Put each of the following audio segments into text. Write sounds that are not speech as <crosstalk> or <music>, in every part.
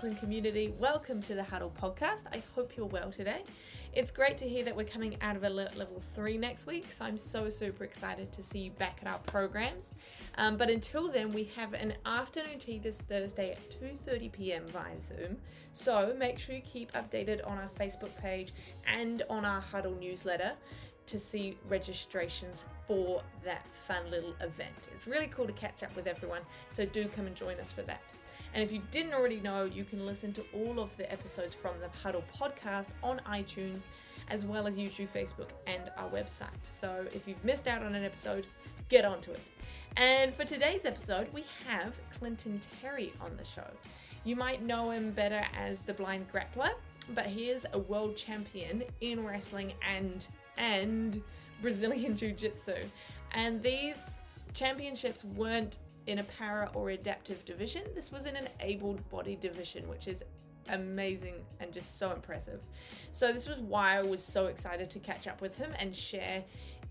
Auckland community. Welcome to the Huddle podcast. I hope you're well today. It's great to hear that we're coming out of alert level three next week, so I'm so super excited to see you back at our programs. Um, but until then, we have an afternoon tea this Thursday at 2:30 p.m. via Zoom. So make sure you keep updated on our Facebook page and on our Huddle newsletter to see registrations for that fun little event. It's really cool to catch up with everyone, so do come and join us for that. And if you didn't already know, you can listen to all of the episodes from the Huddle podcast on iTunes, as well as YouTube, Facebook, and our website. So if you've missed out on an episode, get onto it. And for today's episode, we have Clinton Terry on the show. You might know him better as the blind grappler, but he is a world champion in wrestling and and Brazilian Jiu Jitsu. And these championships weren't in a para or adaptive division, this was in an able bodied division, which is amazing and just so impressive. So, this was why I was so excited to catch up with him and share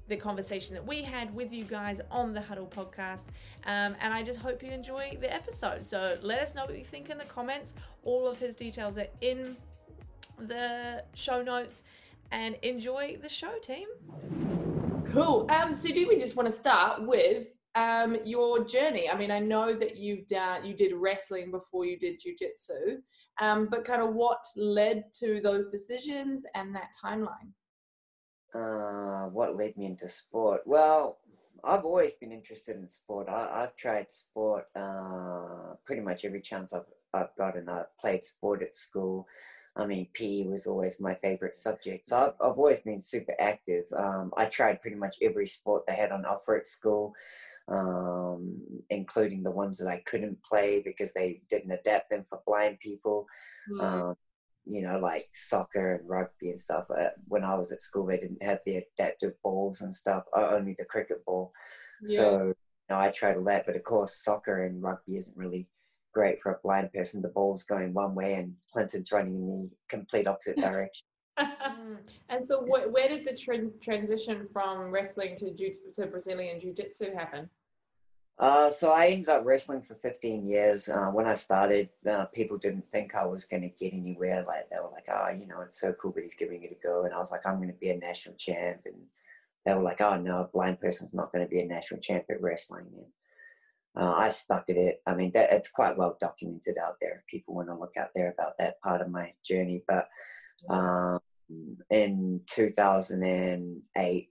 the conversation that we had with you guys on the Huddle podcast. Um, and I just hope you enjoy the episode. So, let us know what you think in the comments. All of his details are in the show notes and enjoy the show, team. Cool. Um, so do we just want to start with um, your journey? I mean, I know that you done you did wrestling before you did jujitsu, um, but kind of what led to those decisions and that timeline? Uh, what led me into sport? Well, I've always been interested in sport. I, have tried sport uh, pretty much every chance I've, I've gotten. I played sport at school. I mean, PE was always my favorite subject. So I've, I've always been super active. Um, I tried pretty much every sport they had on offer at school, um, including the ones that I couldn't play because they didn't adapt them for blind people. Mm. Um, you know, like soccer and rugby and stuff. Uh, when I was at school, they didn't have the adaptive balls and stuff, only the cricket ball. Yeah. So you know, I tried all that. But of course, soccer and rugby isn't really great for a blind person. The ball's going one way and Clinton's running in the complete opposite <laughs> direction. mm. And so, wh- where did the transition from wrestling to ju- to Brazilian Jiu Jitsu happen? Uh, so I ended up wrestling for 15 years. Uh, when I started, uh, people didn't think I was going to get anywhere. Like they were like, "Oh, you know, it's so cool, but he's giving it a go." And I was like, "I'm going to be a national champ." And they were like, "Oh no, a blind person's not going to be a national champ at wrestling." And uh, I stuck at it. I mean, that, it's quite well documented out there if people want to look out there about that part of my journey. But um, in 2008,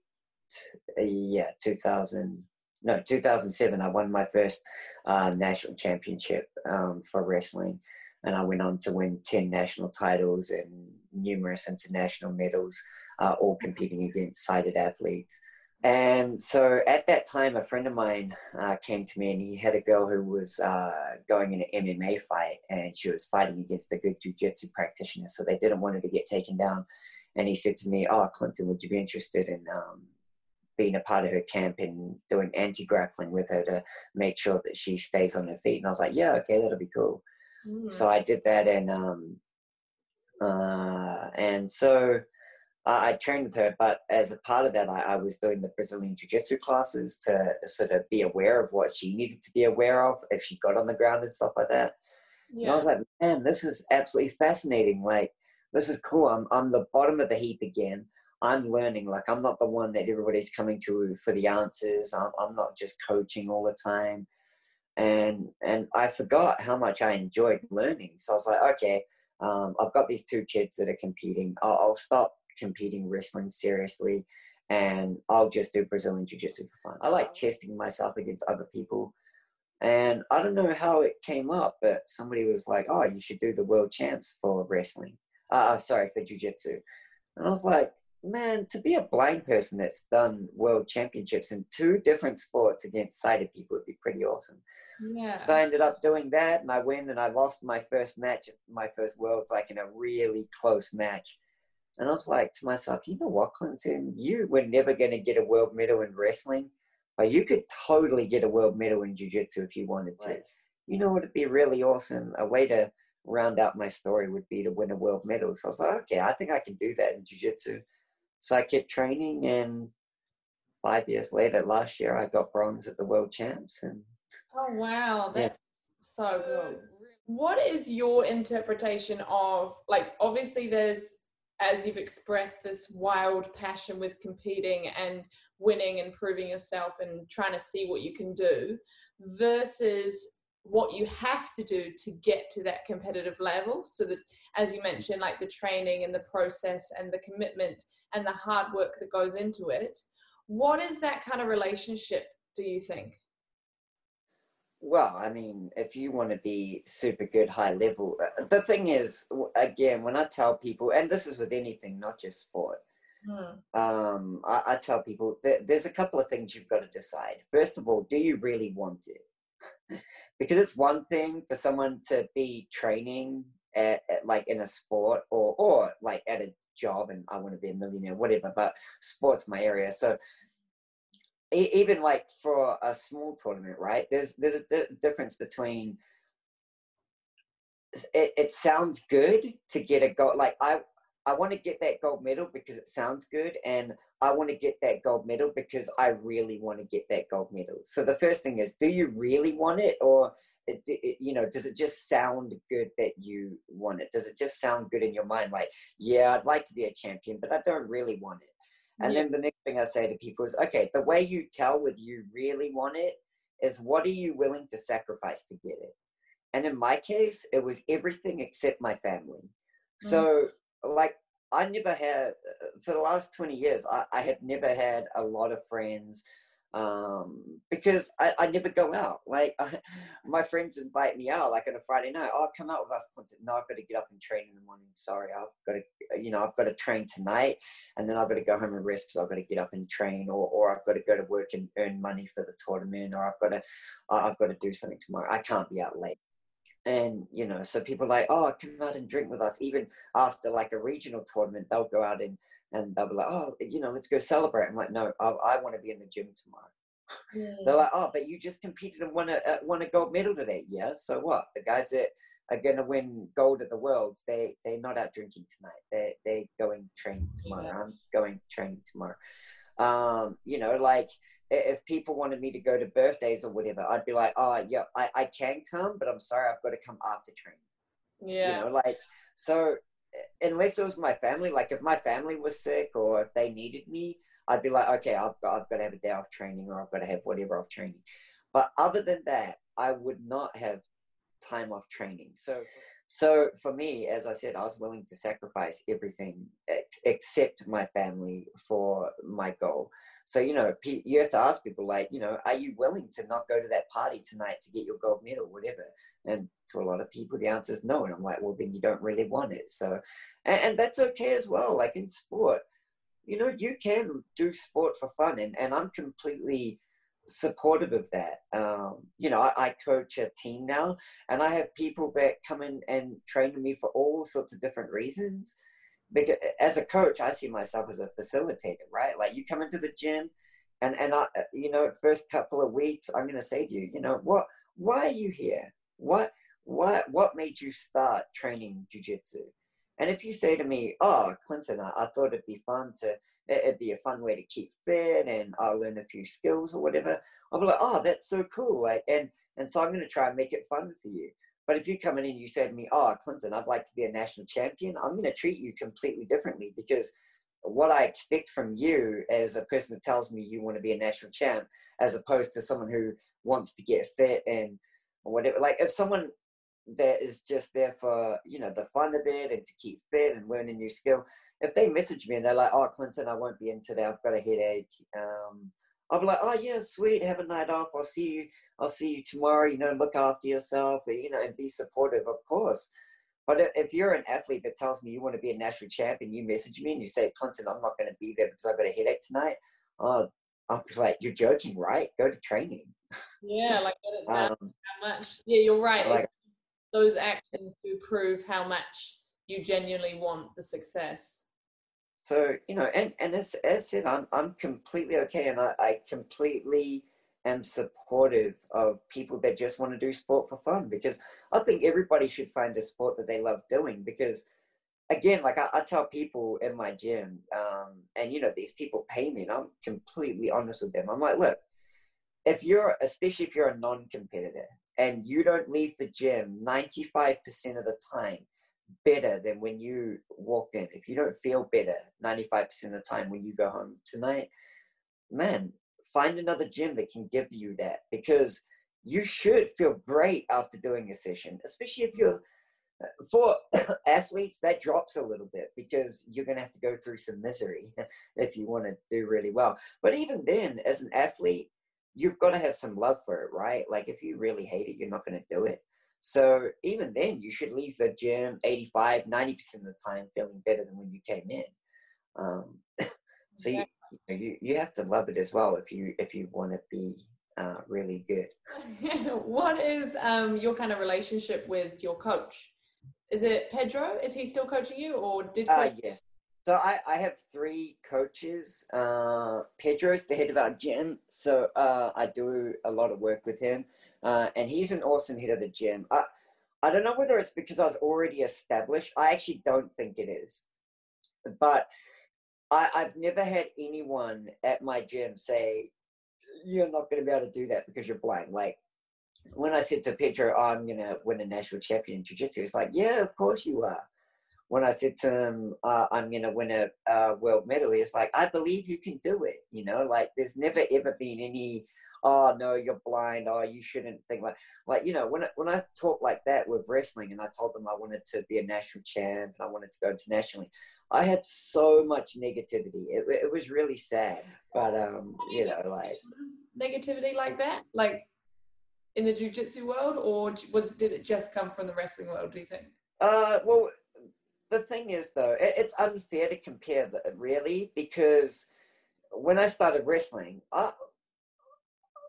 yeah, 2000, no, 2007, I won my first uh, national championship um, for wrestling. And I went on to win 10 national titles and numerous international medals, uh, all competing against sighted athletes. And so at that time, a friend of mine uh, came to me and he had a girl who was uh, going in an MMA fight and she was fighting against a good jujitsu practitioner. So they didn't want her to get taken down. And he said to me, Oh, Clinton, would you be interested in um, being a part of her camp and doing anti grappling with her to make sure that she stays on her feet? And I was like, Yeah, okay, that'll be cool. Mm. So I did that. And, um, uh, and so I trained with her, but as a part of that, I, I was doing the Brazilian Jiu Jitsu classes to sort of be aware of what she needed to be aware of if she got on the ground and stuff like that. Yeah. And I was like, man, this is absolutely fascinating. Like, this is cool. I'm, I'm the bottom of the heap again. I'm learning. Like, I'm not the one that everybody's coming to for the answers. I'm, I'm not just coaching all the time. And, and I forgot how much I enjoyed learning. So I was like, okay, um, I've got these two kids that are competing. I'll, I'll stop competing wrestling seriously and I'll just do Brazilian Jiu Jitsu for fun. I like testing myself against other people. And I don't know how it came up, but somebody was like, oh, you should do the world champs for wrestling. Uh, uh sorry, for Jiu Jitsu. And I was like, man, to be a blind person that's done world championships in two different sports against sighted people would be pretty awesome. Yeah. So I ended up doing that and I win and I lost my first match, my first worlds, like in a really close match. And I was like to myself, you know what, Clinton, you were never going to get a world medal in wrestling, but you could totally get a world medal in jiu-jitsu if you wanted to. Right. You know what would be really awesome? A way to round out my story would be to win a world medal. So I was like, okay, I think I can do that in jiu-jitsu. So I kept training and five years later, last year, I got bronze at the world champs. And Oh, wow. That's yeah. so good. what is your interpretation of like obviously there's as you've expressed this wild passion with competing and winning and proving yourself and trying to see what you can do versus what you have to do to get to that competitive level. So that as you mentioned like the training and the process and the commitment and the hard work that goes into it. What is that kind of relationship do you think well, I mean, if you want to be super good high level, uh, the thing is, again, when I tell people, and this is with anything, not just sport, mm. um, I, I, tell people that there's a couple of things you've got to decide. First of all, do you really want it? <laughs> because it's one thing for someone to be training at, at, like in a sport or or like at a job and I want to be a millionaire, whatever. But sports my area, so even like for a small tournament, right? There's there's a difference between it, it sounds good to get a gold. Like I I want to get that gold medal because it sounds good, and I want to get that gold medal because I really want to get that gold medal. So the first thing is, do you really want it, or it, it, you know, does it just sound good that you want it? Does it just sound good in your mind? Like, yeah, I'd like to be a champion, but I don't really want it. And yeah. then the next thing I say to people is, okay, the way you tell whether you really want it is what are you willing to sacrifice to get it? And in my case, it was everything except my family. Mm-hmm. So, like, I never had, uh, for the last 20 years, I, I have never had a lot of friends um, because I, I never go out. Like I, <laughs> my friends invite me out, like on a Friday night. Oh, come out with us, Clinton. No, I've got to get up and train in the morning. Sorry, I've got to, you know, I've got to train tonight, and then I've got to go home and rest because I've got to get up and train, or or I've got to go to work and earn money for the tournament, or I've got to, I've got to do something tomorrow. I can't be out late. And you know, so people like, oh, come out and drink with us. Even after like a regional tournament, they'll go out and and they'll be like, oh, you know, let's go celebrate. I'm like, no, I, I want to be in the gym tomorrow. Mm. <laughs> They're like, oh, but you just competed and won a uh, won a gold medal today. Yeah, so what? The guys that are going to win gold at the worlds, they they're not out drinking tonight. They they're going training tomorrow. Yeah. I'm going training tomorrow. Um, you know, like if people wanted me to go to birthdays or whatever, I'd be like, oh yeah, I, I can come, but I'm sorry, I've got to come after training. Yeah. You know, like so unless it was my family, like if my family was sick or if they needed me, I'd be like, okay, I've got, I've got to have a day off training or I've got to have whatever off training. But other than that, I would not have time off training. So, so for me, as I said, I was willing to sacrifice everything except my family for my goal. So, you know, you have to ask people like, you know, are you willing to not go to that party tonight to get your gold medal, whatever? And to a lot of people, the answer is no. And I'm like, well, then you don't really want it. So, and, and that's okay as well. Like in sport, you know, you can do sport for fun. And, and I'm completely supportive of that. Um, you know, I, I, coach a team now, and I have people that come in and train with me for all sorts of different reasons because as a coach, I see myself as a facilitator, right? Like you come into the gym, and and I, uh, you know, first couple of weeks, I'm going to say to you, you know, what, why are you here? What, what, what made you start training jujitsu? And if you say to me, "Oh, Clinton, I, I, thought it'd be fun to, it'd be a fun way to keep fit, and I'll learn a few skills or whatever," I'll be like, "Oh, that's so cool!" Like, and and so I'm going to try and make it fun for you. But if you come in and you say to me, "Oh, Clinton, I'd like to be a national champion," I'm going to treat you completely differently because what I expect from you as a person that tells me you want to be a national champ, as opposed to someone who wants to get fit and whatever. Like if someone that is just there for you know the fun of it and to keep fit and learn a new skill, if they message me and they're like, "Oh, Clinton, I won't be in today. I've got a headache," um, I'll be like, oh yeah, sweet, have a night off. I'll see you. I'll see you tomorrow. You know, look after yourself. You know, and be supportive, of course. But if you're an athlete that tells me you want to be a national champion, you message me and you say, Clinton, I'm not going to be there because I've got a headache tonight. Oh, I'm like, you're joking, right? Go to training. Yeah, like <laughs> um, how much. Yeah, you're right. Like, Those actions do prove how much you genuinely want the success. So you know, and and as as said, I'm I'm completely okay, and I, I completely am supportive of people that just want to do sport for fun because I think everybody should find a sport that they love doing because again, like I, I tell people in my gym, um, and you know, these people pay me, and I'm completely honest with them. I'm like, look, if you're, especially if you're a non-competitor, and you don't leave the gym 95% of the time better than when you walked in, if you don't feel better 95% of the time when you go home tonight, man, find another gym that can give you that because you should feel great after doing a session, especially if you're for <coughs> athletes that drops a little bit because you're going to have to go through some misery <laughs> if you want to do really well. But even then as an athlete you've got to have some love for it right like if you really hate it you're not going to do it so even then you should leave the gym 85 90% of the time feeling better than when you came in um, <laughs> so you, you you have to love it as well if you if you want to be uh, really good <laughs> what is um, your kind of relationship with your coach is it Pedro? Is he still coaching you, or did? Uh, yes. So I, I have three coaches. Uh, Pedro's the head of our gym, so uh, I do a lot of work with him, uh, and he's an awesome head of the gym. I, I don't know whether it's because I was already established. I actually don't think it is, but I, I've never had anyone at my gym say, "You're not going to be able to do that because you're blind." Like when I said to Pedro, oh, I'm going to win a national champion in jiu jitsu, he's like, yeah, of course you are. When I said to him, uh, I'm going to win a uh, world medal, he's like, I believe you can do it. You know, like there's never ever been any, oh, no, you're blind. Oh, you shouldn't think like, like, you know, when I, when I talk like that with wrestling and I told them I wanted to be a national champ and I wanted to go internationally, I had so much negativity. It, it was really sad. But, um, you know, like, negativity like that? Like, in the jiu-jitsu world or was did it just come from the wrestling world do you think uh well the thing is though it, it's unfair to compare that really because when i started wrestling I,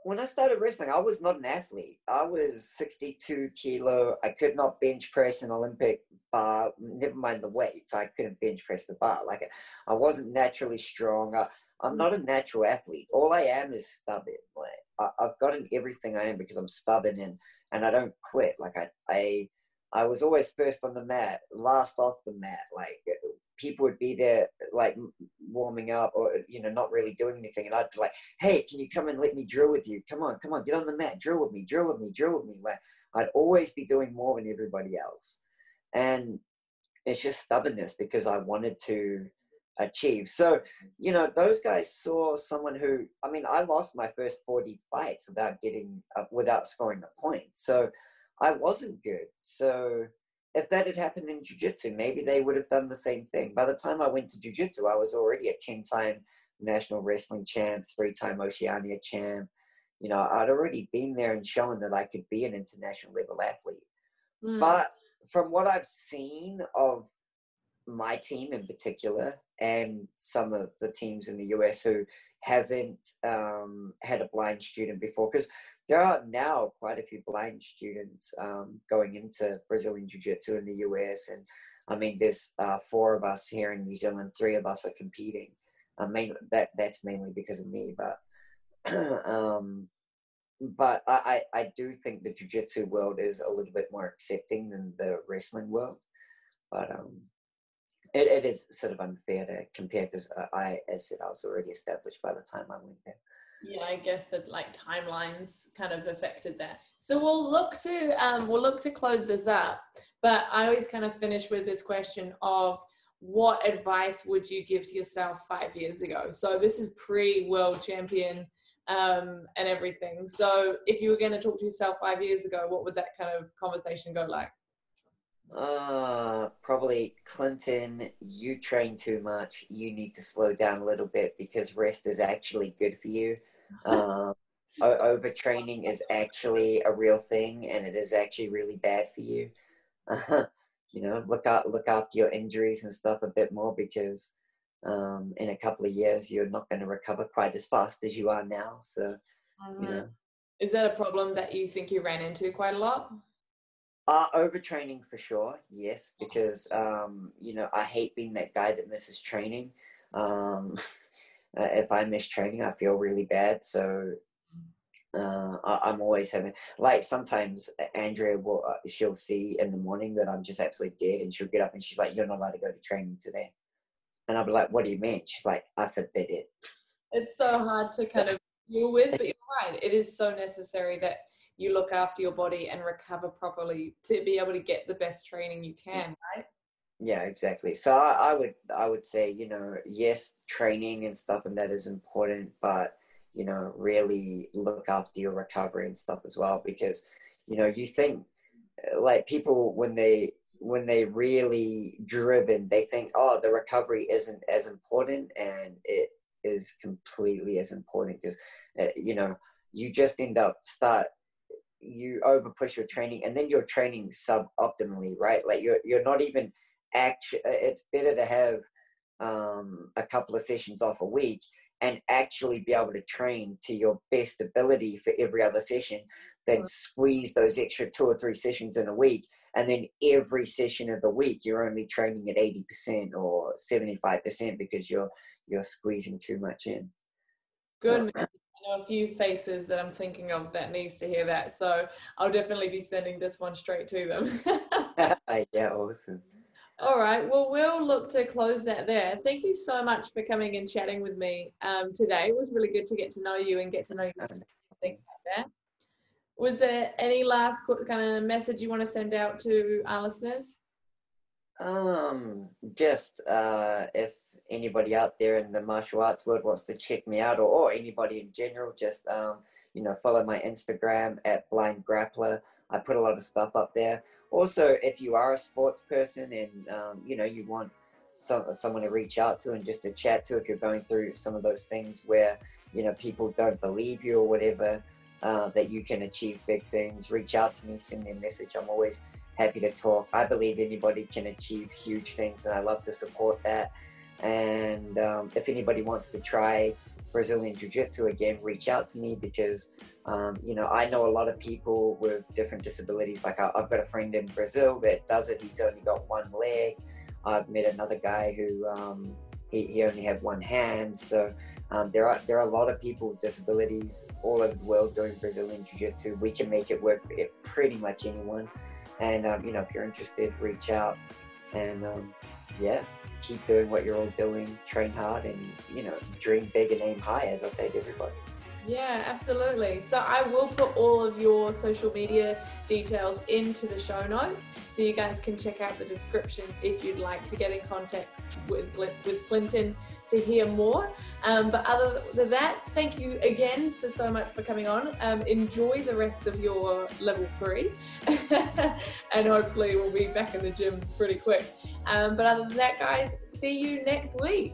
when i started wrestling i was not an athlete. I was 62 kilo. I could not bench press an olympic bar never mind the weights. I couldn't bench press the bar. Like i wasn't naturally strong. I, i'm not a natural athlete. All i am is stubborn. Like I, have gotten everything I am because I'm stubborn and and I don't quit. Like I I I was always first on the mat, last off the mat. Like people would be there, like warming up or you know not really doing anything, and I'd be like, "Hey, can you come and let me drill with you? Come on, come on, get on the mat, drill with me, drill with me, drill with me." Like I'd always be doing more than everybody else, and it's just stubbornness because I wanted to achieve. So, you know, those guys saw someone who, I mean, I lost my first 40 fights without getting, uh, without scoring a point. So I wasn't good. So if that had happened in jiu-jitsu, maybe they would have done the same thing. By the time I went to jiu-jitsu, I was already a 10-time national wrestling champ, three-time Oceania champ. You know, I'd already been there and shown that I could be an international level athlete. Mm. But from what I've seen of my team in particular and some of the teams in the US who haven't um, had a blind student before because there are now quite a few blind students um, going into Brazilian Jiu Jitsu in the US and I mean there's uh, four of us here in New Zealand three of us are competing I mean that that's mainly because of me but <clears throat> um, but I, I do think the jiu-jitsu world is a little bit more accepting than the wrestling world but um it, it is sort of unfair to compare because I, as said, I was already established by the time I went there. Yeah, I guess that like timelines kind of affected that. So we'll look to um, we'll look to close this up, but I always kind of finish with this question of what advice would you give to yourself five years ago? So this is pre world champion um, and everything. So if you were going to talk to yourself five years ago, what would that kind of conversation go like? Uh, probably Clinton, you train too much. You need to slow down a little bit because rest is actually good for you. Um, overtraining is actually a real thing and it is actually really bad for you. Uh, <laughs> you know, look out, look after your injuries and stuff a bit more because um, in a couple of years you're not going to recover quite as fast as you are now. So, you know. Is that a problem that you think you ran into quite a lot? Uh, overtraining for sure, yes, because um, you know I hate being that guy that misses training. Um, <laughs> uh, if I miss training, I feel really bad. So uh, I, am always having like sometimes Andrea will uh, she'll see in the morning that I'm just absolutely dead, and she'll get up and she's like, "You're not allowed to go to training today," and I'll be like, "What do you mean?" She's like, "I forbid it." It's so hard to kind of deal with, but you're right. It is so necessary that you look after your body and recover properly to be able to get the best training you can, right? Yeah, exactly. So I, I would I would say, you know, yes, training and stuff and that is important, but you know, really look after your recovery and stuff as well because, you know, you think like people when they when they really driven, they think, oh, the recovery isn't as important, and it is completely as important because, uh, you know, you just end up start you over push your training and then you're training sub optimally right? Like you're you're not even actually it's better to have um, a couple of sessions off a week and actually be able to train to your best ability for every other session than squeeze those extra two or three sessions in a week and then every session of the week you're only training at 80% or 75% because you're you're squeezing too much in. Good know a few faces that I'm thinking of that needs to hear that so I'll definitely be sending this one straight to them <laughs> <laughs> yeah awesome all right. Well, we'll look to close that there. Thank you so much for coming and chatting with me um, today. It was really good to get to know you and get to know you things like that. Was there any last kind of message you want to send out to our listeners? Um, just uh, if anybody out there in the martial arts world wants to check me out, or, or anybody in general, just um, you know, follow my Instagram at Blind Grappler. I put a lot of stuff up there. Also, if you are a sports person and um, you know you want some, someone to reach out to and just to chat to, if you're going through some of those things where you know people don't believe you or whatever, uh, that you can achieve big things, reach out to me, send me a message. I'm always happy to talk. I believe anybody can achieve huge things, and I love to support that. And um, if anybody wants to try Brazilian Jiu Jitsu again, reach out to me because, um, you know, I know a lot of people with different disabilities. Like I, have got a friend in Brazil that does it, he's only got one leg. I've met another guy who um, he, he only had one hand. So um, there are there are a lot of people with disabilities all over the world doing Brazilian Jiu Jitsu. We can make it work for pretty much anyone. And, um, you know, if you're interested, reach out. And um, yeah, keep doing what you're all doing, train hard, and you know, dream big and aim high, as I say to everybody. Yeah, absolutely. So I will put all of your social media details into the show notes so you guys can check out the descriptions if you'd like to get in contact with, with Clinton to hear more. Um, but other than that, thank you again for so much for coming on. Um, enjoy the rest of your level three <laughs> and hopefully we'll be back in the gym pretty quick. Um, but other than that, guys, see you next week.